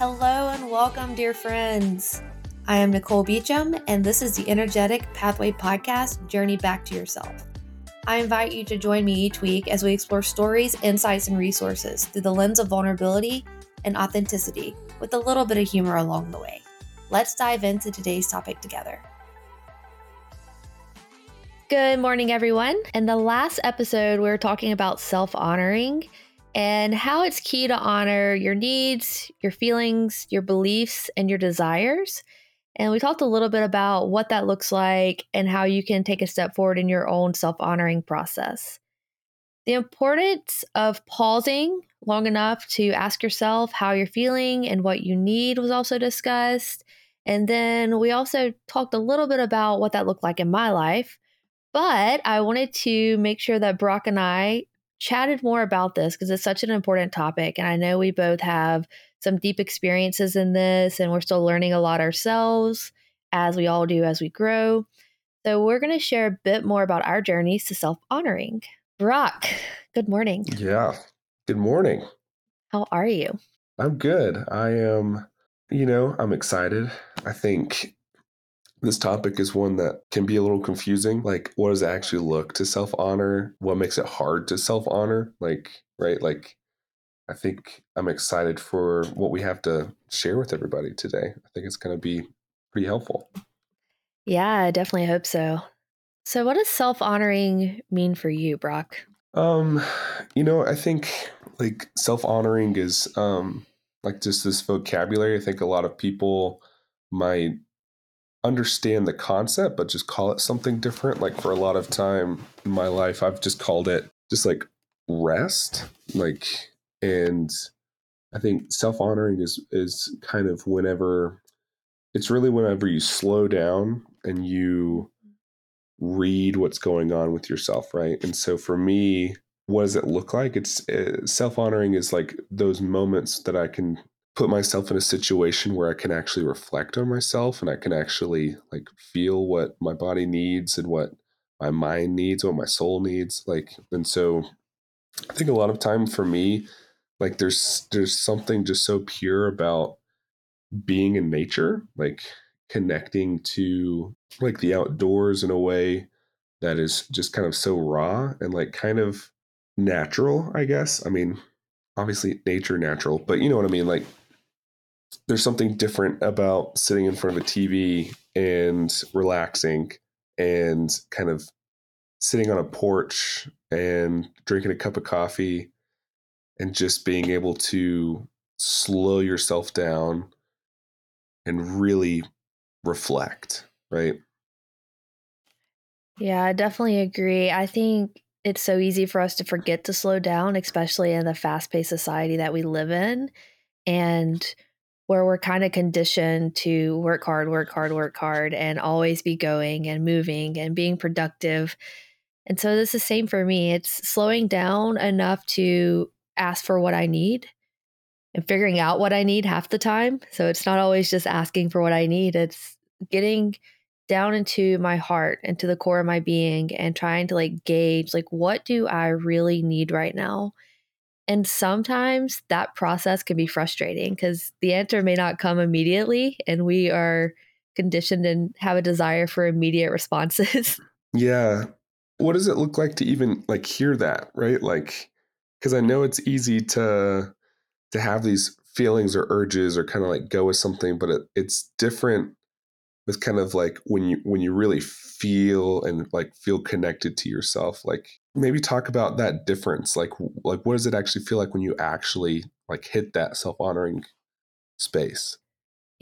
Hello and welcome, dear friends. I am Nicole Beecham, and this is the Energetic Pathway Podcast Journey Back to Yourself. I invite you to join me each week as we explore stories, insights, and resources through the lens of vulnerability and authenticity with a little bit of humor along the way. Let's dive into today's topic together. Good morning, everyone. In the last episode, we were talking about self honoring and how it's key to honor your needs, your feelings, your beliefs, and your desires. And we talked a little bit about what that looks like and how you can take a step forward in your own self honoring process. The importance of pausing long enough to ask yourself how you're feeling and what you need was also discussed. And then we also talked a little bit about what that looked like in my life. But I wanted to make sure that Brock and I chatted more about this because it's such an important topic. And I know we both have some deep experiences in this, and we're still learning a lot ourselves, as we all do as we grow. So, we're going to share a bit more about our journeys to self honoring. Brock, good morning. Yeah, good morning. How are you? I'm good. I am, you know, I'm excited. I think this topic is one that can be a little confusing. Like, what does it actually look to self honor? What makes it hard to self honor? Like, right? Like, I think I'm excited for what we have to share with everybody today. I think it's going to be pretty helpful. Yeah, I definitely hope so. So, what does self honoring mean for you, Brock? Um, you know, I think like self honoring is um like just this vocabulary. I think a lot of people might understand the concept, but just call it something different. Like for a lot of time in my life, I've just called it just like rest. Like, and I think self honoring is is kind of whenever it's really whenever you slow down and you read what's going on with yourself, right? And so for me, what does it look like? It's uh, eh, self honoring is like those moments that I can put myself in a situation where I can actually reflect on myself and I can actually like feel what my body needs and what my mind needs, what my soul needs. Like, and so I think a lot of time for me, like there's there's something just so pure about being in nature, like connecting to like the outdoors in a way that is just kind of so raw and like kind of natural, I guess. I mean, obviously nature natural, but you know what I mean? Like there's something different about sitting in front of a TV and relaxing and kind of sitting on a porch and drinking a cup of coffee and just being able to slow yourself down and really reflect, right? Yeah, I definitely agree. I think it's so easy for us to forget to slow down, especially in the fast paced society that we live in. And where we're kind of conditioned to work hard, work hard, work hard, and always be going and moving and being productive. And so this is the same for me. It's slowing down enough to ask for what I need and figuring out what I need half the time. So it's not always just asking for what I need, it's getting down into my heart, and to the core of my being and trying to like gauge like what do I really need right now? And sometimes that process can be frustrating because the answer may not come immediately and we are conditioned and have a desire for immediate responses. Yeah. What does it look like to even like hear that, right? Like cuz I know it's easy to to have these feelings or urges or kind of like go with something, but it, it's different with kind of like when you when you really feel and like feel connected to yourself like maybe talk about that difference like like what does it actually feel like when you actually like hit that self-honoring space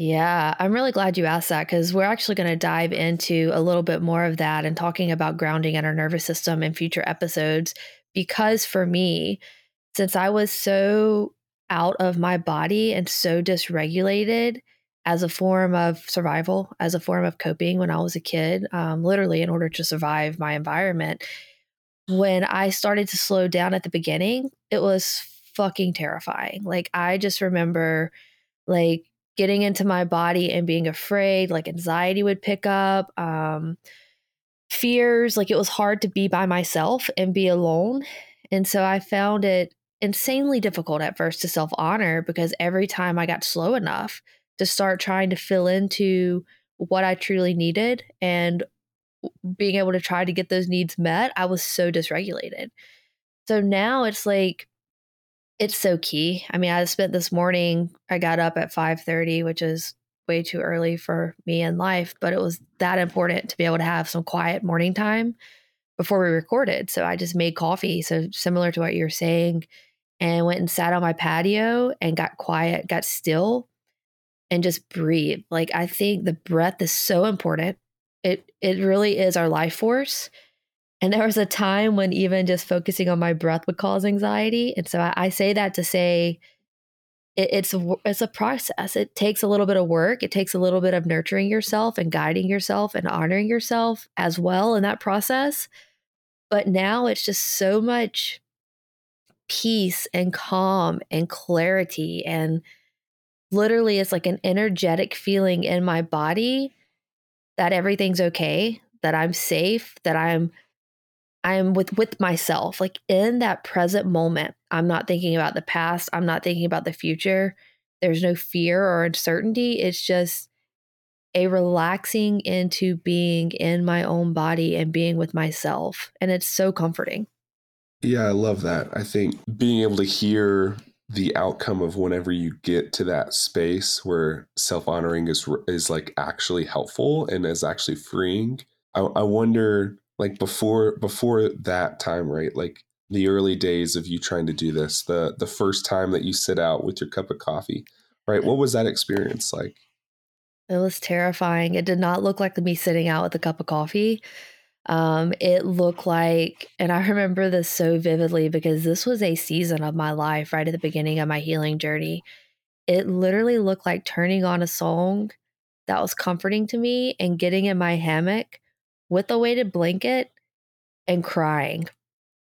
yeah, I'm really glad you asked that because we're actually going to dive into a little bit more of that and talking about grounding and our nervous system in future episodes. Because for me, since I was so out of my body and so dysregulated, as a form of survival, as a form of coping when I was a kid, um, literally in order to survive my environment. When I started to slow down at the beginning, it was fucking terrifying. Like, I just remember like getting into my body and being afraid, like, anxiety would pick up. Um, fears like it was hard to be by myself and be alone and so i found it insanely difficult at first to self honor because every time I got slow enough to start trying to fill into what I truly needed and being able to try to get those needs met, I was so dysregulated. So now it's like it's so key. I mean, I spent this morning, I got up at 5:30, which is way too early for me in life, but it was that important to be able to have some quiet morning time before we recorded. So I just made coffee. So similar to what you're saying, and went and sat on my patio and got quiet, got still, and just breathe. Like I think the breath is so important. It it really is our life force. And there was a time when even just focusing on my breath would cause anxiety. And so I, I say that to say it, it's it's a process. It takes a little bit of work. It takes a little bit of nurturing yourself and guiding yourself and honoring yourself as well in that process. But now it's just so much peace and calm and clarity. And literally, it's like an energetic feeling in my body that everything's okay, that I'm safe, that I'm. I'm with with myself like in that present moment. I'm not thinking about the past, I'm not thinking about the future. There's no fear or uncertainty. It's just a relaxing into being in my own body and being with myself. And it's so comforting. Yeah, I love that. I think being able to hear the outcome of whenever you get to that space where self-honoring is is like actually helpful and is actually freeing. I, I wonder like before before that time, right? Like the early days of you trying to do this, the the first time that you sit out with your cup of coffee, right? What was that experience like? It was terrifying. It did not look like me sitting out with a cup of coffee. Um, it looked like, and I remember this so vividly because this was a season of my life right at the beginning of my healing journey. It literally looked like turning on a song that was comforting to me and getting in my hammock with a weighted blanket and crying.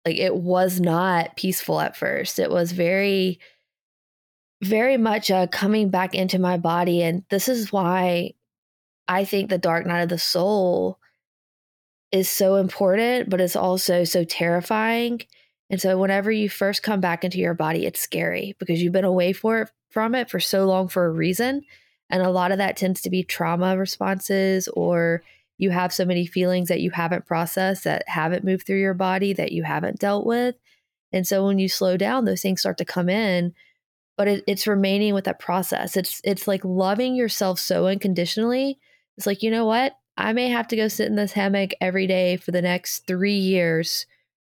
Like it was not peaceful at first. It was very, very much uh, coming back into my body. And this is why I think the dark night of the soul is so important, but it's also so terrifying. And so whenever you first come back into your body, it's scary because you've been away for it, from it for so long for a reason. And a lot of that tends to be trauma responses or you have so many feelings that you haven't processed that haven't moved through your body that you haven't dealt with. And so when you slow down, those things start to come in, but it, it's remaining with that process. It's it's like loving yourself so unconditionally. It's like, you know what? I may have to go sit in this hammock every day for the next three years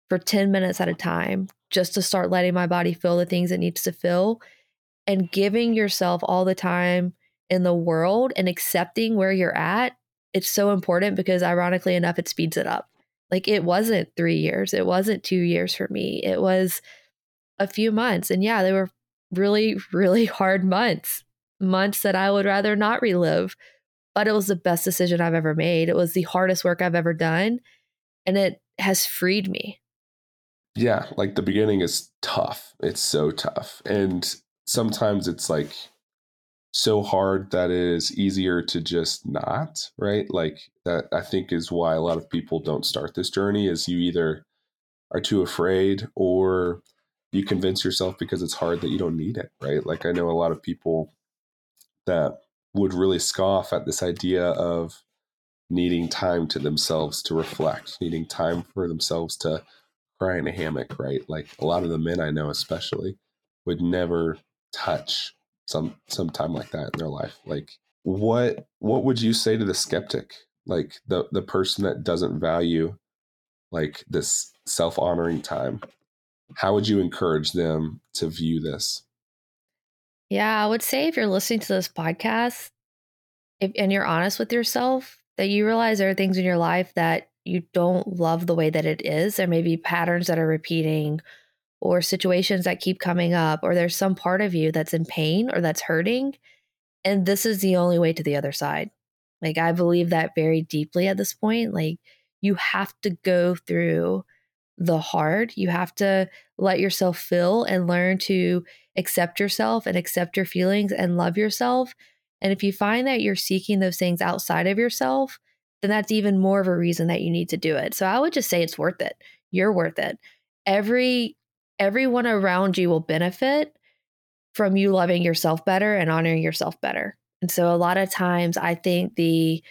for 10 minutes at a time just to start letting my body feel the things it needs to feel and giving yourself all the time in the world and accepting where you're at. It's so important because, ironically enough, it speeds it up. Like it wasn't three years, it wasn't two years for me, it was a few months. And yeah, they were really, really hard months, months that I would rather not relive but it was the best decision I've ever made. It was the hardest work I've ever done, and it has freed me. Yeah, like the beginning is tough. It's so tough. And sometimes it's like so hard that it is easier to just not, right? Like that I think is why a lot of people don't start this journey is you either are too afraid or you convince yourself because it's hard that you don't need it, right? Like I know a lot of people that would really scoff at this idea of needing time to themselves to reflect, needing time for themselves to cry in a hammock, right? Like a lot of the men I know, especially, would never touch some some time like that in their life. Like what what would you say to the skeptic? Like the the person that doesn't value like this self-honoring time. How would you encourage them to view this? Yeah, I would say if you're listening to this podcast if, and you're honest with yourself, that you realize there are things in your life that you don't love the way that it is. There may be patterns that are repeating or situations that keep coming up, or there's some part of you that's in pain or that's hurting. And this is the only way to the other side. Like, I believe that very deeply at this point. Like, you have to go through the hard. You have to let yourself feel and learn to accept yourself and accept your feelings and love yourself. And if you find that you're seeking those things outside of yourself, then that's even more of a reason that you need to do it. So I would just say it's worth it. You're worth it. Every everyone around you will benefit from you loving yourself better and honoring yourself better. And so a lot of times I think the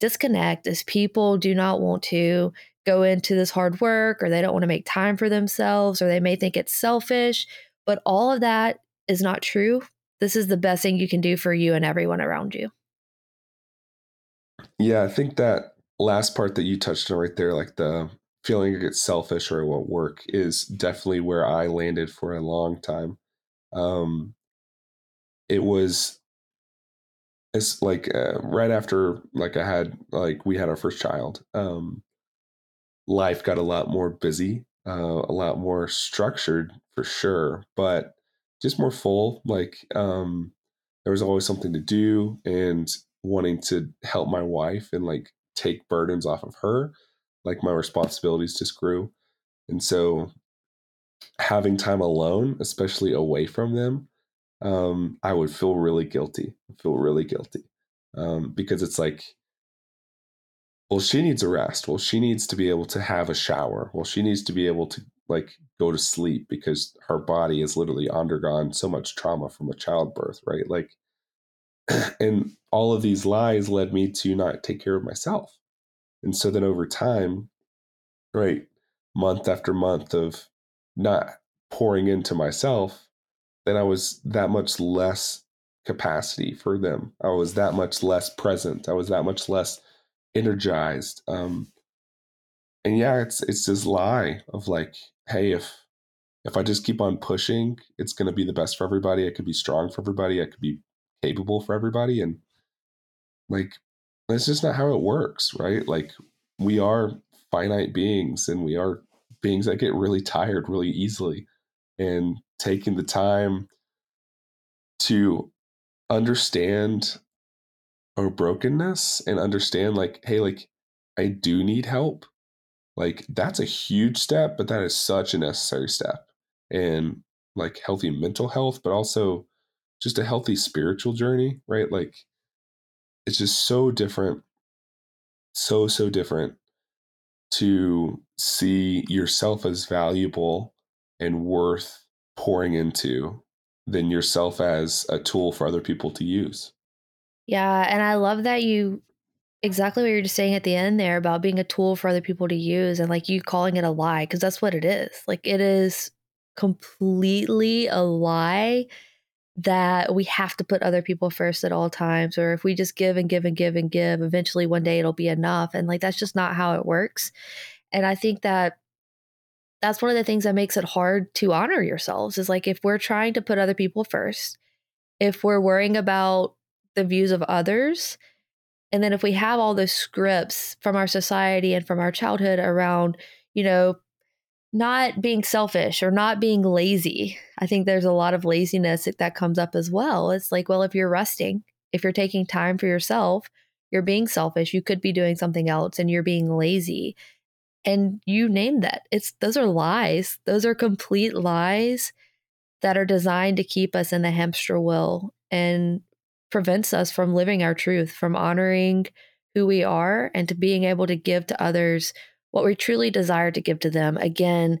disconnect is people do not want to go into this hard work or they don't want to make time for themselves or they may think it's selfish, but all of that is not true. This is the best thing you can do for you and everyone around you. Yeah, I think that last part that you touched on right there, like the feeling it gets selfish or it won't work, is definitely where I landed for a long time. Um, it was it's like uh, right after like I had like we had our first child. Um, life got a lot more busy, uh, a lot more structured for sure, but just more full. Like um, there was always something to do, and wanting to help my wife and like take burdens off of her. Like my responsibilities just grew, and so having time alone, especially away from them, um, I would feel really guilty. feel really guilty um, because it's like, well, she needs a rest. Well, she needs to be able to have a shower. Well, she needs to be able to like go to sleep because her body has literally undergone so much trauma from a childbirth, right? Like, and all of these lies led me to not take care of myself. And so then over time, right, month after month of not pouring into myself, then I was that much less capacity for them. I was that much less present. I was that much less energized. Um, and yeah, it's it's this lie of like, hey, if if I just keep on pushing, it's going to be the best for everybody. I could be strong for everybody. I could be capable for everybody. And like, that's just not how it works, right? Like, we are finite beings and we are beings that get really tired really easily. And taking the time to understand our brokenness and understand like hey like i do need help like that's a huge step but that is such a necessary step and like healthy mental health but also just a healthy spiritual journey right like it's just so different so so different to see yourself as valuable and worth pouring into than yourself as a tool for other people to use. Yeah. And I love that you exactly what you're just saying at the end there about being a tool for other people to use and like you calling it a lie, because that's what it is. Like it is completely a lie that we have to put other people first at all times or if we just give and give and give and give eventually one day it'll be enough and like that's just not how it works and i think that that's one of the things that makes it hard to honor yourselves is like if we're trying to put other people first, if we're worrying about the views of others, and then if we have all those scripts from our society and from our childhood around, you know, not being selfish or not being lazy. I think there's a lot of laziness that comes up as well. It's like, well, if you're resting, if you're taking time for yourself, you're being selfish. You could be doing something else and you're being lazy. And you name that. It's those are lies. Those are complete lies that are designed to keep us in the hamster wheel and prevents us from living our truth, from honoring who we are and to being able to give to others what we truly desire to give to them. Again,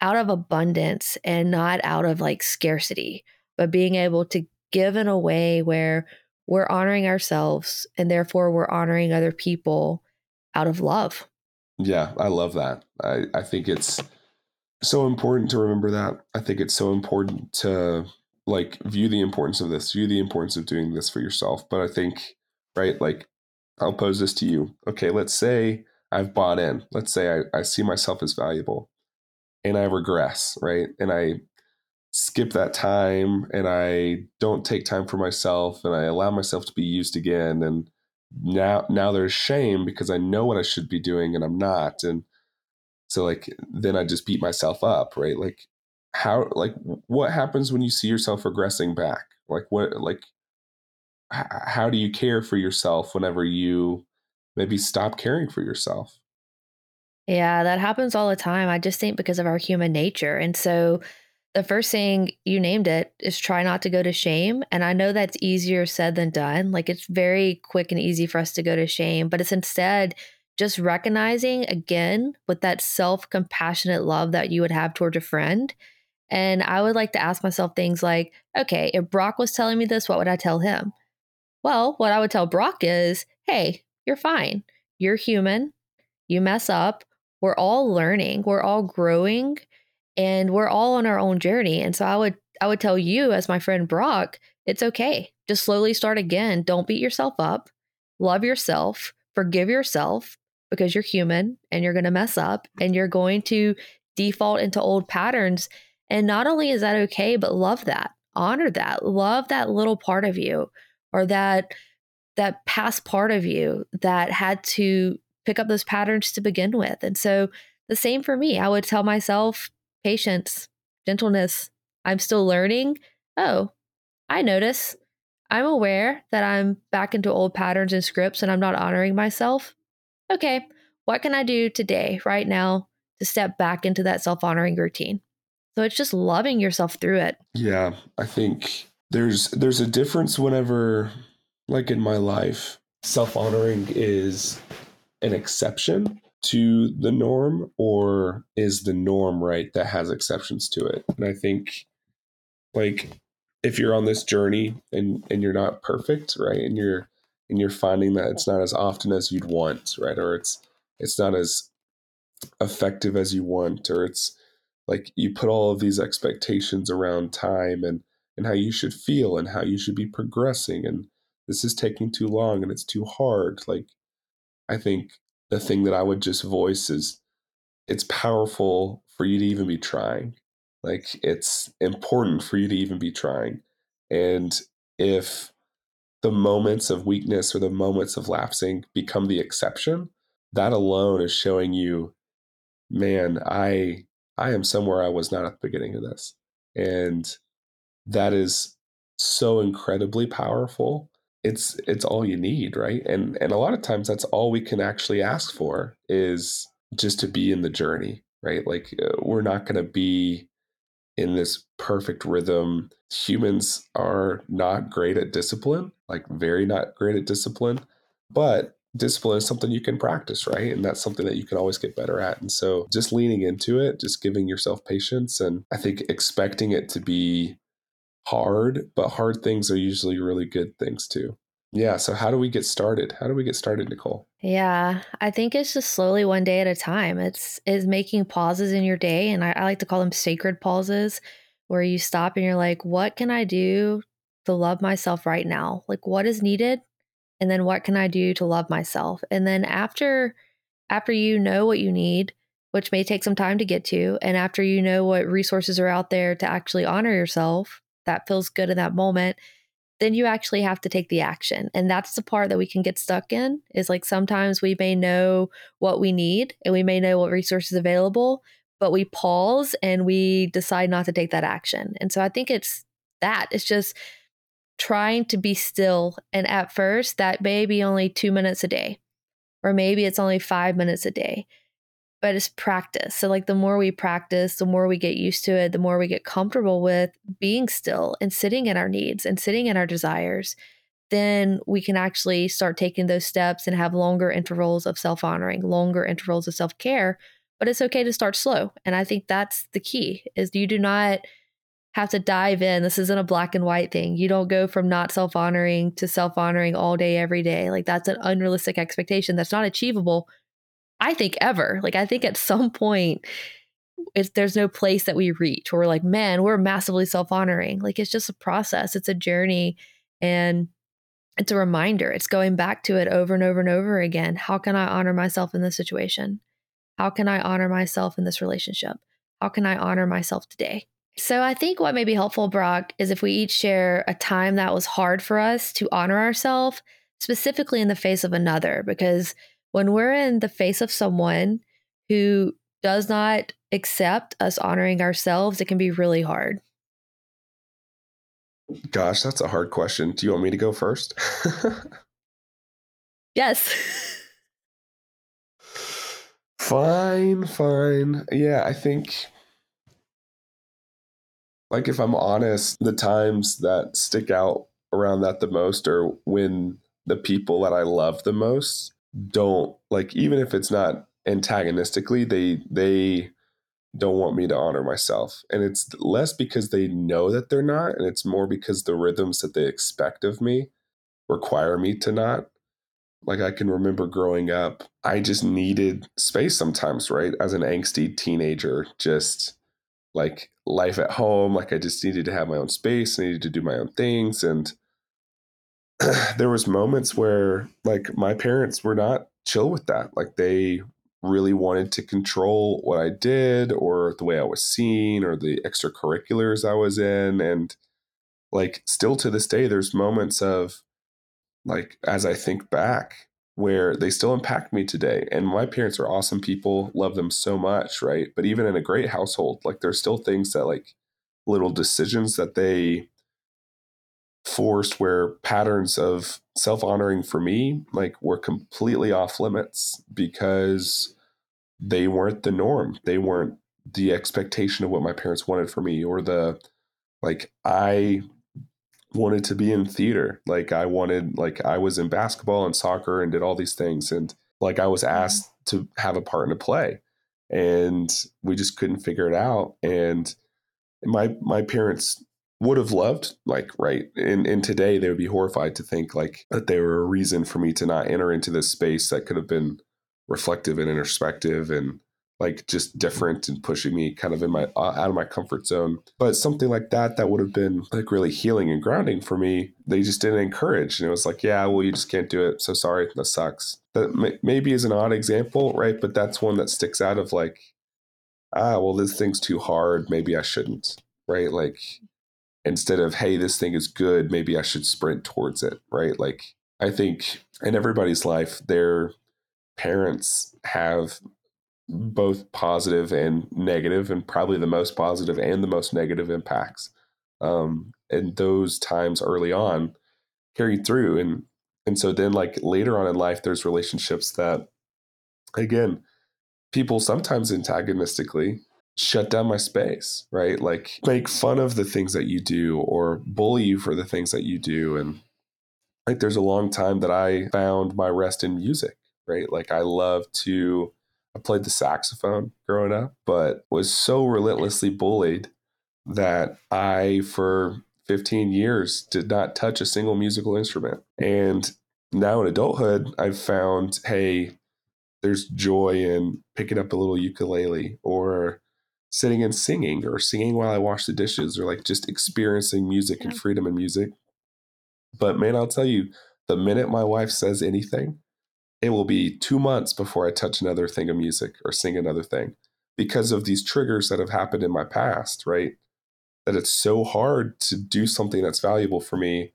out of abundance and not out of like scarcity, but being able to give in a way where we're honoring ourselves and therefore we're honoring other people out of love. Yeah, I love that. I, I think it's so important to remember that. I think it's so important to like view the importance of this, view the importance of doing this for yourself. But I think, right, like I'll pose this to you. Okay, let's say I've bought in. Let's say I, I see myself as valuable and I regress, right? And I skip that time and I don't take time for myself and I allow myself to be used again and now now there's shame because I know what I should be doing and I'm not and so like then I just beat myself up right like how like what happens when you see yourself regressing back like what like h- how do you care for yourself whenever you maybe stop caring for yourself yeah that happens all the time I just think because of our human nature and so the first thing you named it is try not to go to shame. And I know that's easier said than done. Like it's very quick and easy for us to go to shame, but it's instead just recognizing again with that self compassionate love that you would have towards a friend. And I would like to ask myself things like, okay, if Brock was telling me this, what would I tell him? Well, what I would tell Brock is, hey, you're fine. You're human. You mess up. We're all learning. We're all growing and we're all on our own journey. And so I would I would tell you as my friend Brock, it's okay. Just slowly start again. Don't beat yourself up. Love yourself. Forgive yourself because you're human and you're going to mess up and you're going to default into old patterns. And not only is that okay, but love that. Honor that. Love that little part of you or that that past part of you that had to pick up those patterns to begin with. And so the same for me. I would tell myself patience, gentleness. I'm still learning. Oh, I notice. I'm aware that I'm back into old patterns and scripts and I'm not honoring myself. Okay, what can I do today, right now, to step back into that self honoring routine? So it's just loving yourself through it. Yeah, I think there's there's a difference whenever like in my life, self honoring is an exception to the norm, or is the norm right that has exceptions to it? And I think, like, if you're on this journey and and you're not perfect, right, and you're and you're finding that it's not as often as you'd want, right, or it's it's not as effective as you want, or it's like you put all of these expectations around time and and how you should feel and how you should be progressing and this is taking too long and it's too hard. Like, I think the thing that I would just voice is it's powerful for you to even be trying. Like, it's important for you to even be trying. And if the moments of weakness or the moments of lapsing become the exception, that alone is showing you, man, I I am somewhere I was not at the beginning of this. And that is so incredibly powerful. It's it's all you need right? And and a lot of times that's all we can actually ask for is just to be in the journey right? Like uh, we're not going to be in this perfect rhythm. Humans are not great at discipline like very not great at discipline but discipline is something you can practice right and that's something that you can always get better at and so just leaning into it just giving yourself patience and i think expecting it to be hard, but hard things are usually really good things too. Yeah. So, how do we get started? How do we get started, Nicole? Yeah, I think it's just slowly one day at a time. It's is making pauses in your day, and I, I like to call them sacred pauses, where you stop and you're like, "What can I do to love myself right now? Like, what is needed, and then what can I do to love myself?" And then after after you know what you need, which may take some time to get to, and after you know what resources are out there to actually honor yourself, that feels good in that moment then you actually have to take the action and that's the part that we can get stuck in is like sometimes we may know what we need and we may know what resources available but we pause and we decide not to take that action and so i think it's that it's just trying to be still and at first that may be only two minutes a day or maybe it's only five minutes a day but it's practice. So, like, the more we practice, the more we get used to it, the more we get comfortable with being still and sitting in our needs and sitting in our desires, then we can actually start taking those steps and have longer intervals of self honoring, longer intervals of self care. But it's okay to start slow. And I think that's the key is you do not have to dive in. This isn't a black and white thing. You don't go from not self honoring to self honoring all day, every day. Like that's an unrealistic expectation that's not achievable I think ever. Like I think at some point it's there's no place that we reach where we're like, man, we're massively self-honoring. Like it's just a process. It's a journey and it's a reminder. It's going back to it over and over and over again. How can I honor myself in this situation? How can I honor myself in this relationship? How can I honor myself today? So I think what may be helpful, Brock, is if we each share a time that was hard for us to honor ourselves, specifically in the face of another, because when we're in the face of someone who does not accept us honoring ourselves, it can be really hard. Gosh, that's a hard question. Do you want me to go first? yes. fine, fine. Yeah, I think, like, if I'm honest, the times that stick out around that the most are when the people that I love the most don't like even if it's not antagonistically, they they don't want me to honor myself. And it's less because they know that they're not, and it's more because the rhythms that they expect of me require me to not. Like I can remember growing up, I just needed space sometimes, right? As an angsty teenager, just like life at home, like I just needed to have my own space, I needed to do my own things and there was moments where like my parents were not chill with that. Like they really wanted to control what I did or the way I was seen or the extracurriculars I was in. And like still to this day, there's moments of like as I think back where they still impact me today. And my parents are awesome people, love them so much, right? But even in a great household, like there's still things that like little decisions that they forced where patterns of self honoring for me like were completely off limits because they weren't the norm. They weren't the expectation of what my parents wanted for me or the like I wanted to be in theater. Like I wanted like I was in basketball and soccer and did all these things and like I was mm-hmm. asked to have a part in a play and we just couldn't figure it out and my my parents would have loved like right and and today they would be horrified to think like that they were a reason for me to not enter into this space that could have been reflective and introspective and like just different and pushing me kind of in my uh, out of my comfort zone. But something like that that would have been like really healing and grounding for me they just didn't encourage. And it was like yeah well you just can't do it. So sorry. That sucks. That may, maybe is an odd example right? But that's one that sticks out of like ah well this thing's too hard. Maybe i shouldn't. Right? Like instead of hey this thing is good. Maybe i should sprint towards it. Right? Like i think in everybody's life their parents have both positive and negative and probably the most positive and the most negative impacts um, and those times early on carried through and and so then like later on in life there's relationships that again people sometimes antagonistically shut down my space, right? Like make fun of the things that you do or bully you for the things that you do. And like there's a long time that I found my rest in music, right? Like I love to I played the saxophone growing up, but was so relentlessly bullied that I for 15 years did not touch a single musical instrument. And now in adulthood, I've found, hey, there's joy in picking up a little ukulele or sitting and singing or singing while I wash the dishes or like just experiencing music and freedom in music. But man, I'll tell you, the minute my wife says anything, it will be two months before I touch another thing of music or sing another thing because of these triggers that have happened in my past, right? That it's so hard to do something that's valuable for me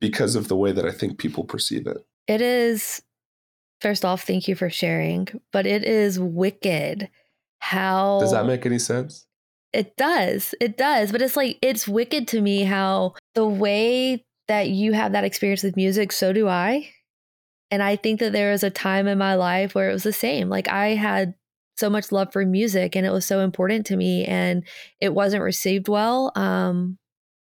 because of the way that I think people perceive it. It is, first off, thank you for sharing, but it is wicked how Does that make any sense? It does. It does. But it's like it's wicked to me how the way that you have that experience with music, so do I. And I think that there was a time in my life where it was the same. Like I had so much love for music and it was so important to me and it wasn't received well um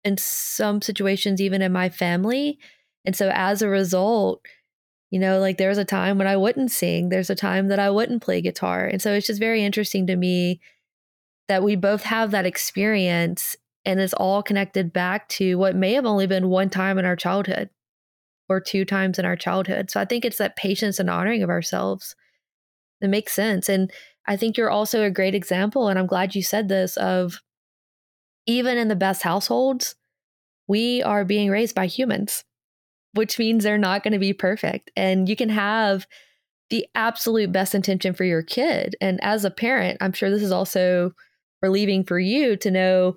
in some situations even in my family. And so as a result, you know, like there's a time when I wouldn't sing, there's a time that I wouldn't play guitar. And so it's just very interesting to me that we both have that experience and it's all connected back to what may have only been one time in our childhood or two times in our childhood. So I think it's that patience and honoring of ourselves that makes sense. And I think you're also a great example, and I'm glad you said this, of even in the best households, we are being raised by humans which means they're not going to be perfect. And you can have the absolute best intention for your kid. And as a parent, I'm sure this is also relieving for you to know,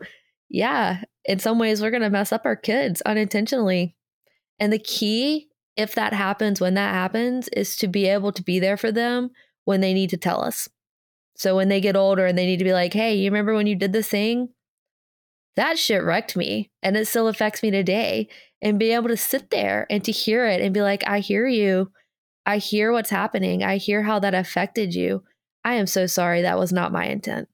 yeah, in some ways we're going to mess up our kids unintentionally. And the key, if that happens, when that happens, is to be able to be there for them when they need to tell us. So when they get older and they need to be like, hey, you remember when you did this thing? That shit wrecked me and it still affects me today and be able to sit there and to hear it and be like, I hear you. I hear what's happening. I hear how that affected you. I am so sorry. That was not my intent.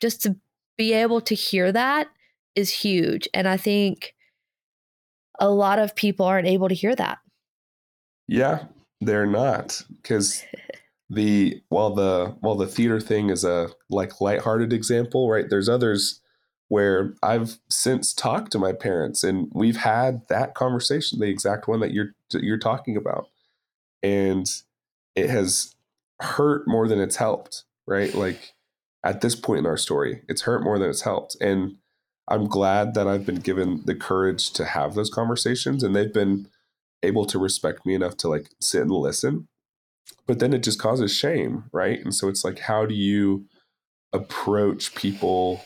Just to be able to hear that is huge. And I think a lot of people aren't able to hear that. Yeah. They're not because the while the while the theater thing is a like lighthearted example, right? There's others where I've since talked to my parents and we've had that conversation, the exact one that you're you're talking about. And it has hurt more than it's helped, right? Like at this point in our story, it's hurt more than it's helped. And I'm glad that I've been given the courage to have those conversations and they've been able to respect me enough to like sit and listen. But then it just causes shame, right? And so it's like, how do you approach people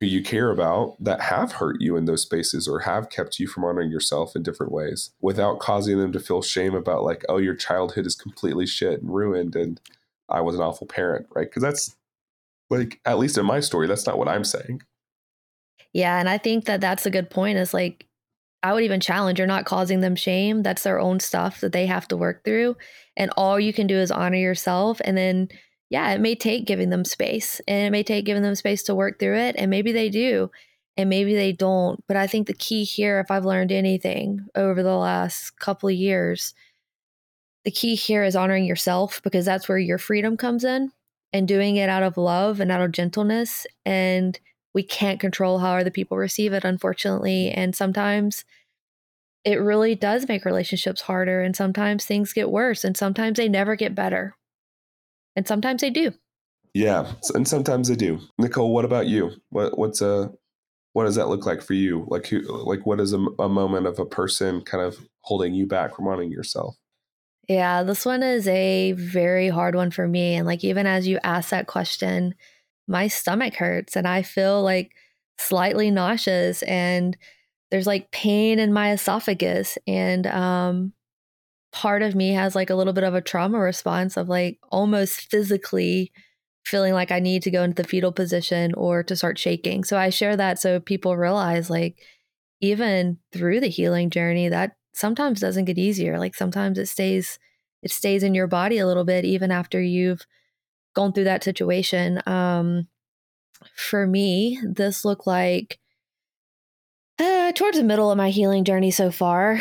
who you care about that have hurt you in those spaces or have kept you from honoring yourself in different ways without causing them to feel shame about like, oh, your childhood is completely shit and ruined and I was an awful parent, right? Because that's like, at least in my story, that's not what I'm saying. Yeah. And I think that that's a good point is like, I would even challenge you're not causing them shame. That's their own stuff that they have to work through. And all you can do is honor yourself. And then, yeah, it may take giving them space and it may take giving them space to work through it. And maybe they do and maybe they don't. But I think the key here, if I've learned anything over the last couple of years, the key here is honoring yourself because that's where your freedom comes in and doing it out of love and out of gentleness. And we can't control how other people receive it, unfortunately. And sometimes it really does make relationships harder. And sometimes things get worse. And sometimes they never get better. And sometimes they do. Yeah. And sometimes they do. Nicole, what about you? What, what's a, what does that look like for you? Like, who, like what is a, a moment of a person kind of holding you back from wanting yourself? Yeah, this one is a very hard one for me. And like, even as you ask that question, my stomach hurts and I feel like slightly nauseous and there's like pain in my esophagus and um part of me has like a little bit of a trauma response of like almost physically feeling like I need to go into the fetal position or to start shaking. So I share that so people realize like even through the healing journey that sometimes doesn't get easier. Like sometimes it stays it stays in your body a little bit even after you've gone through that situation. Um, for me, this looked like uh, towards the middle of my healing journey so far,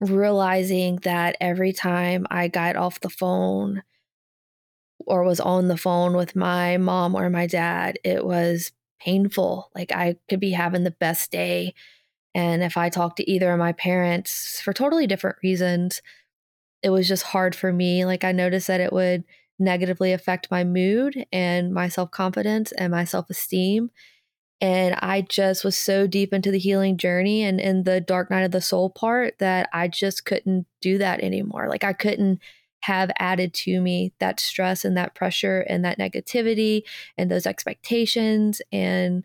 realizing that every time I got off the phone or was on the phone with my mom or my dad, it was painful. Like I could be having the best day. And if I talked to either of my parents for totally different reasons, it was just hard for me. Like I noticed that it would negatively affect my mood and my self confidence and my self esteem. And I just was so deep into the healing journey and in the dark night of the soul part that I just couldn't do that anymore. Like I couldn't have added to me that stress and that pressure and that negativity and those expectations and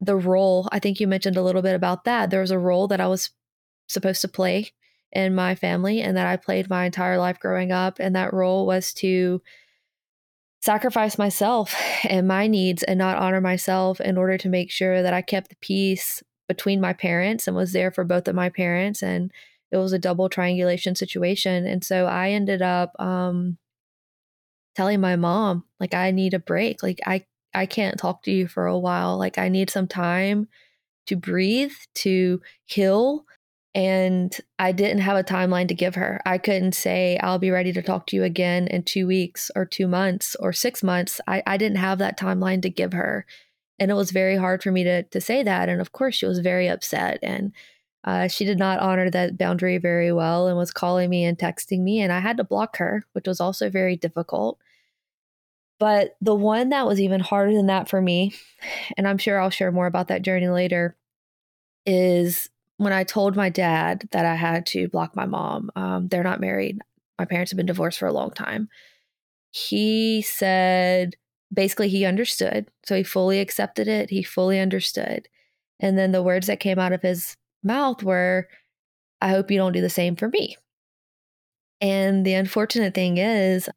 the role. I think you mentioned a little bit about that. There was a role that I was supposed to play in my family and that I played my entire life growing up. And that role was to sacrifice myself and my needs and not honor myself in order to make sure that I kept the peace between my parents and was there for both of my parents. And it was a double triangulation situation. And so I ended up um, telling my mom, like, I need a break. Like, I, I can't talk to you for a while. Like, I need some time to breathe, to heal, and I didn't have a timeline to give her. I couldn't say, I'll be ready to talk to you again in two weeks or two months or six months. I, I didn't have that timeline to give her. And it was very hard for me to, to say that. And of course, she was very upset. And uh, she did not honor that boundary very well and was calling me and texting me. And I had to block her, which was also very difficult. But the one that was even harder than that for me, and I'm sure I'll share more about that journey later, is when I told my dad that I had to block my mom, um, they're not married. My parents have been divorced for a long time. He said, basically, he understood. So he fully accepted it. He fully understood. And then the words that came out of his mouth were, I hope you don't do the same for me. And the unfortunate thing is,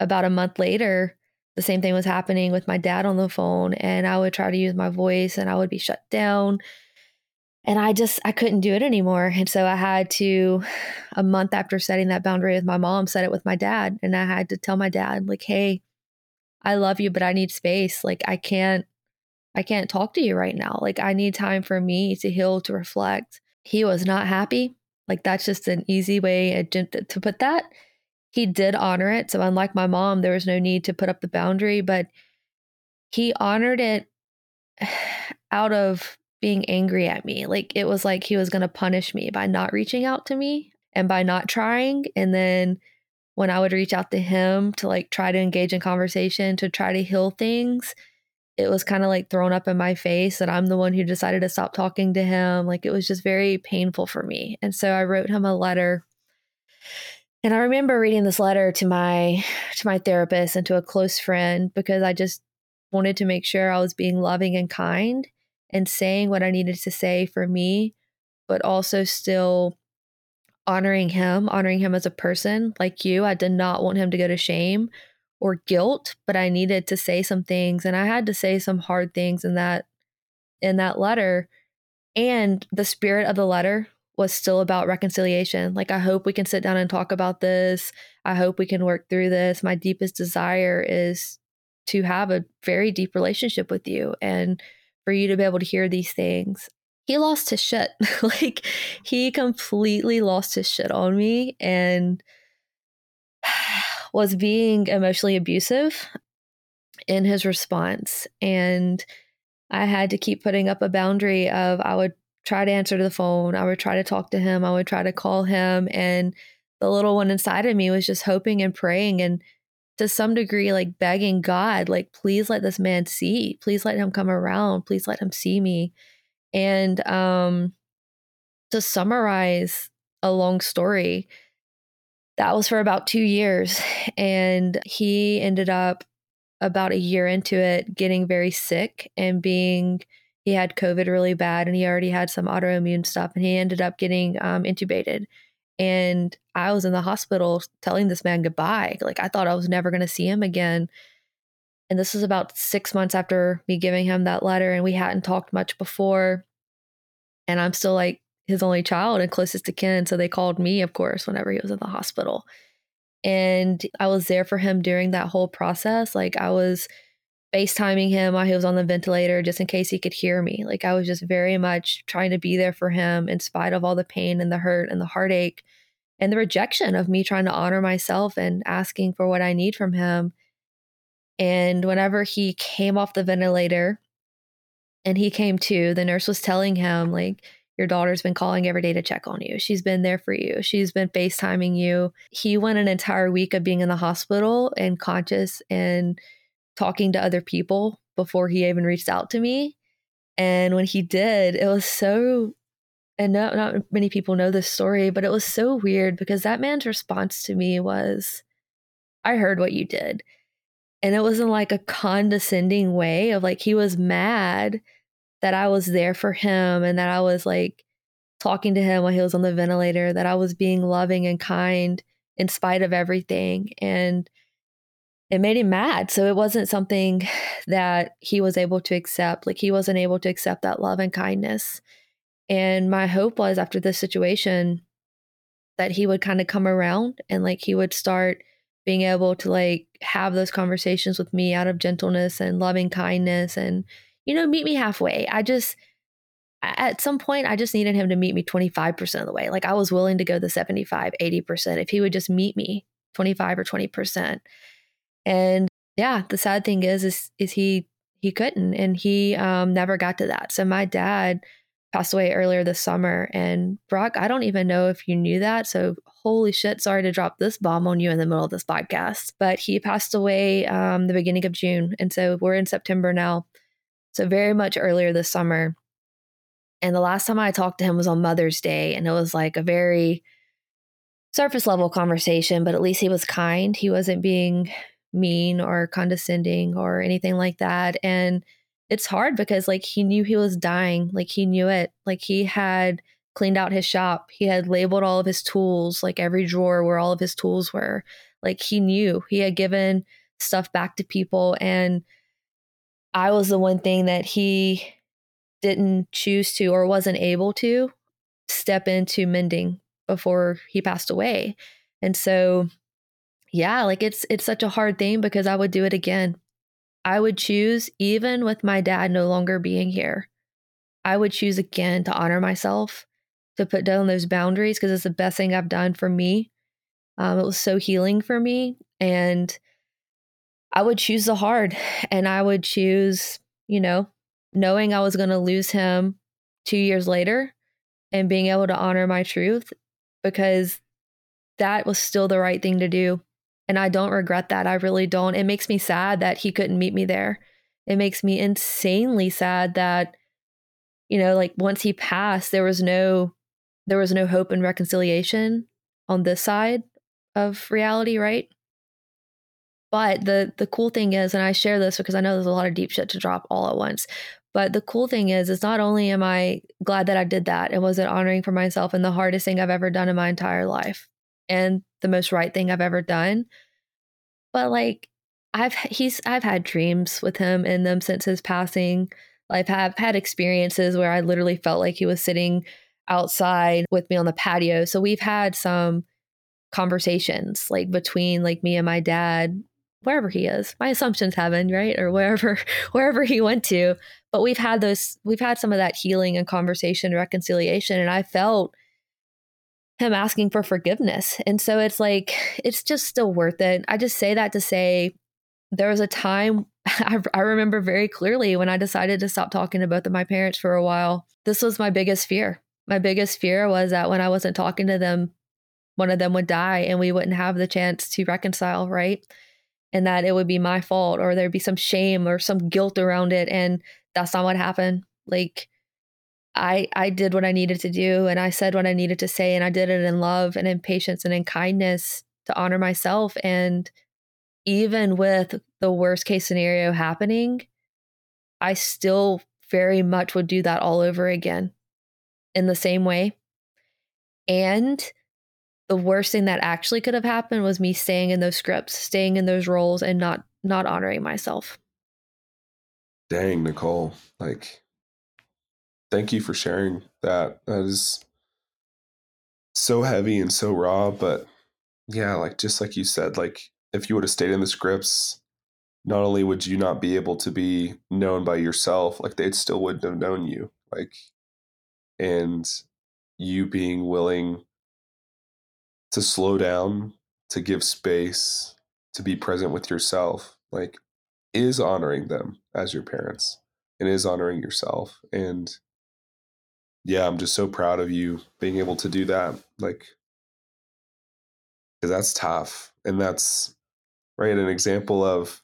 about a month later, the same thing was happening with my dad on the phone. And I would try to use my voice and I would be shut down and I just I couldn't do it anymore. And so I had to a month after setting that boundary with my mom, set it with my dad. And I had to tell my dad, like, hey, I love you, but I need space. Like I can't I can't talk to you right now. Like I need time for me to heal, to reflect. He was not happy. Like that's just an easy way to put that. he did honor it. So, unlike my mom, there was no need to put up the boundary, but he honored it out of being angry at me. Like it was like he was going to punish me by not reaching out to me and by not trying. And then when I would reach out to him to like try to engage in conversation, to try to heal things, it was kind of like thrown up in my face that I'm the one who decided to stop talking to him. Like it was just very painful for me. And so I wrote him a letter. And I remember reading this letter to my to my therapist and to a close friend because I just wanted to make sure I was being loving and kind and saying what I needed to say for me, but also still honoring him, honoring him as a person like you. I did not want him to go to shame or guilt, but I needed to say some things and I had to say some hard things in that in that letter. And the spirit of the letter was still about reconciliation. Like I hope we can sit down and talk about this. I hope we can work through this. My deepest desire is to have a very deep relationship with you and for you to be able to hear these things. He lost his shit. like he completely lost his shit on me and was being emotionally abusive in his response. And I had to keep putting up a boundary of I would try to answer the phone, I would try to talk to him, I would try to call him. And the little one inside of me was just hoping and praying and to some degree like begging God, like, please let this man see, please let him come around, please let him see me. And um to summarize a long story, that was for about two years. And he ended up about a year into it getting very sick and being he had COVID really bad and he already had some autoimmune stuff and he ended up getting um, intubated. And I was in the hospital telling this man goodbye. Like I thought I was never going to see him again. And this was about six months after me giving him that letter, and we hadn't talked much before. And I'm still like, his only child and closest to kin. So they called me, of course, whenever he was in the hospital. And I was there for him during that whole process. Like I was FaceTiming him while he was on the ventilator just in case he could hear me. Like I was just very much trying to be there for him in spite of all the pain and the hurt and the heartache and the rejection of me trying to honor myself and asking for what I need from him. And whenever he came off the ventilator and he came to, the nurse was telling him, like, your daughter's been calling every day to check on you. She's been there for you. She's been FaceTiming you. He went an entire week of being in the hospital and conscious and talking to other people before he even reached out to me. And when he did, it was so, and no, not many people know this story, but it was so weird because that man's response to me was, I heard what you did. And it wasn't like a condescending way of like, he was mad that I was there for him and that I was like talking to him while he was on the ventilator, that I was being loving and kind in spite of everything. And it made him mad. So it wasn't something that he was able to accept. Like he wasn't able to accept that love and kindness. And my hope was after this situation that he would kind of come around and like he would start being able to like have those conversations with me out of gentleness and loving kindness and you know, meet me halfway. I just, at some point, I just needed him to meet me 25% of the way. Like I was willing to go the 75, 80% if he would just meet me 25 or 20%. And yeah, the sad thing is, is, is he, he couldn't and he um, never got to that. So my dad passed away earlier this summer. And Brock, I don't even know if you knew that. So holy shit, sorry to drop this bomb on you in the middle of this podcast. But he passed away um, the beginning of June. And so we're in September now. So, very much earlier this summer. And the last time I talked to him was on Mother's Day. And it was like a very surface level conversation, but at least he was kind. He wasn't being mean or condescending or anything like that. And it's hard because, like, he knew he was dying. Like, he knew it. Like, he had cleaned out his shop. He had labeled all of his tools, like every drawer where all of his tools were. Like, he knew he had given stuff back to people. And I was the one thing that he didn't choose to or wasn't able to step into mending before he passed away. And so yeah, like it's it's such a hard thing because I would do it again. I would choose even with my dad no longer being here. I would choose again to honor myself, to put down those boundaries because it's the best thing I've done for me Um, it was so healing for me. And I would choose the hard and I would choose, you know, knowing I was going to lose him two years later and being able to honor my truth because that was still the right thing to do. And I don't regret that. I really don't. It makes me sad that he couldn't meet me there. It makes me insanely sad that, you know, like once he passed, there was no there was no hope and reconciliation on this side of reality, right? But the the cool thing is, and I share this because I know there's a lot of deep shit to drop all at once. But the cool thing is, is not only am I glad that I did that it was an honoring for myself and the hardest thing I've ever done in my entire life and the most right thing I've ever done, but like I've he's I've had dreams with him in them since his passing. I've have had experiences where I literally felt like he was sitting outside with me on the patio. So we've had some conversations like between like me and my dad wherever he is. My assumption's heaven, right? Or wherever wherever he went to. But we've had those we've had some of that healing and conversation reconciliation and I felt him asking for forgiveness. And so it's like it's just still worth it. I just say that to say there was a time I, I remember very clearly when I decided to stop talking to both of my parents for a while. This was my biggest fear. My biggest fear was that when I wasn't talking to them, one of them would die and we wouldn't have the chance to reconcile, right? And that it would be my fault or there'd be some shame or some guilt around it. And that's not what happened. Like, I I did what I needed to do and I said what I needed to say and I did it in love and in patience and in kindness to honor myself and even with the worst case scenario happening I still very much would do that all over again in the same way. And the worst thing that actually could have happened was me staying in those scripts, staying in those roles and not not honoring myself. Dang, Nicole. Like thank you for sharing that. That is so heavy and so raw, but yeah, like just like you said, like if you would have stayed in the scripts, not only would you not be able to be known by yourself, like they still wouldn't have known you. Like and you being willing to slow down, to give space, to be present with yourself, like is honoring them as your parents and is honoring yourself. And yeah, I'm just so proud of you being able to do that. Like, because that's tough. And that's right an example of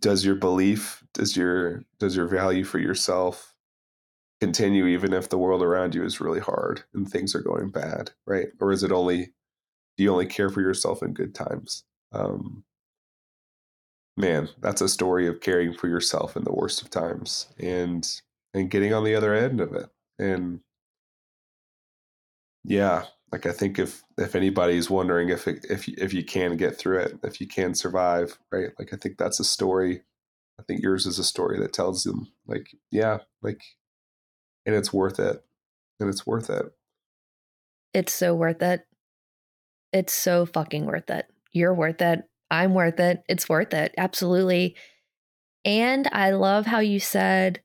does your belief, does your, does your value for yourself continue even if the world around you is really hard and things are going bad, right? Or is it only do you only care for yourself in good times? Um, man, that's a story of caring for yourself in the worst of times and and getting on the other end of it. And yeah, like I think if if anybody's wondering if it, if if you can get through it, if you can survive, right? Like I think that's a story. I think yours is a story that tells them like, yeah, like and it's worth it. And it's worth it. It's so worth it. It's so fucking worth it. You're worth it. I'm worth it. It's worth it. Absolutely. And I love how you said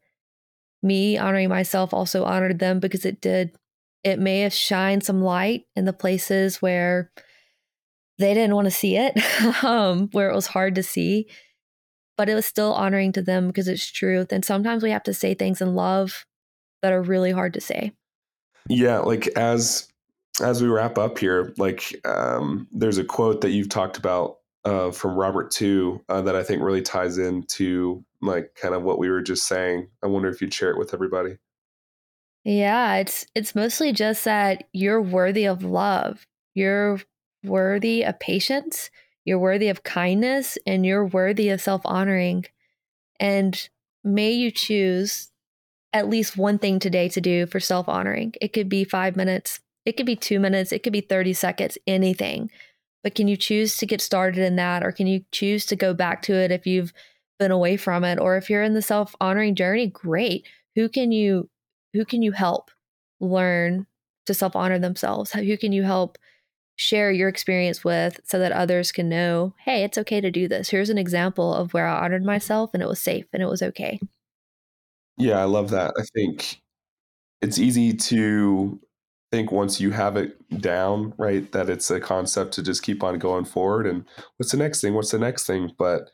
me honoring myself also honored them because it did. It may have shined some light in the places where they didn't want to see it, um, where it was hard to see, but it was still honoring to them because it's truth. And sometimes we have to say things in love that are really hard to say. Yeah, like as as we wrap up here, like um, there's a quote that you've talked about uh, from Robert too uh, that I think really ties into like kind of what we were just saying. I wonder if you'd share it with everybody. Yeah, it's it's mostly just that you're worthy of love. You're worthy of patience. You're worthy of kindness, and you're worthy of self honoring. And may you choose at least one thing today to do for self honoring. It could be five minutes, it could be two minutes, it could be 30 seconds, anything. But can you choose to get started in that? Or can you choose to go back to it if you've been away from it? Or if you're in the self honoring journey, great. Who can you who can you help learn to self honor themselves? Who can you help share your experience with so that others can know, hey, it's okay to do this. Here's an example of where I honored myself and it was safe and it was okay. Yeah, I love that. I think it's easy to think once you have it down, right, that it's a concept to just keep on going forward. And what's the next thing? What's the next thing? But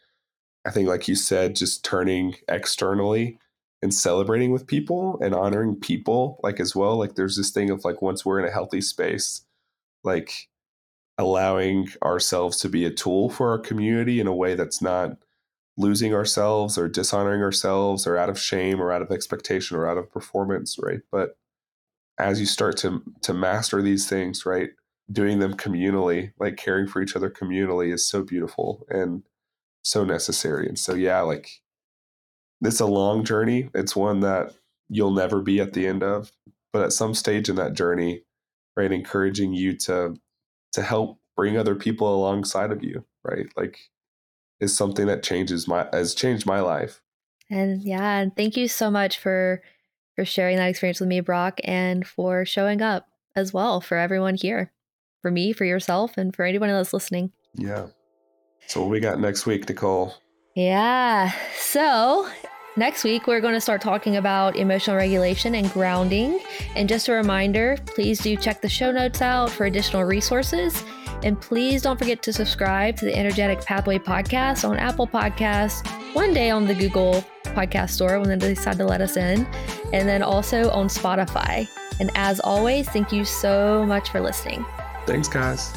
I think, like you said, just turning externally and celebrating with people and honoring people, like as well. Like there's this thing of like once we're in a healthy space, like allowing ourselves to be a tool for our community in a way that's not losing ourselves or dishonoring ourselves or out of shame or out of expectation or out of performance, right? But as you start to to master these things, right, doing them communally, like caring for each other communally is so beautiful and so necessary. And so yeah, like it's a long journey. It's one that you'll never be at the end of, but at some stage in that journey, right, encouraging you to to help bring other people alongside of you, right? Like is something that changes my has changed my life. And yeah, and thank you so much for for sharing that experience with me, Brock, and for showing up as well for everyone here. For me, for yourself, and for anyone else listening. Yeah. So what we got next week, Nicole? Yeah. So Next week, we're going to start talking about emotional regulation and grounding. And just a reminder please do check the show notes out for additional resources. And please don't forget to subscribe to the Energetic Pathway podcast on Apple Podcasts, one day on the Google Podcast Store when they decide to let us in, and then also on Spotify. And as always, thank you so much for listening. Thanks, guys.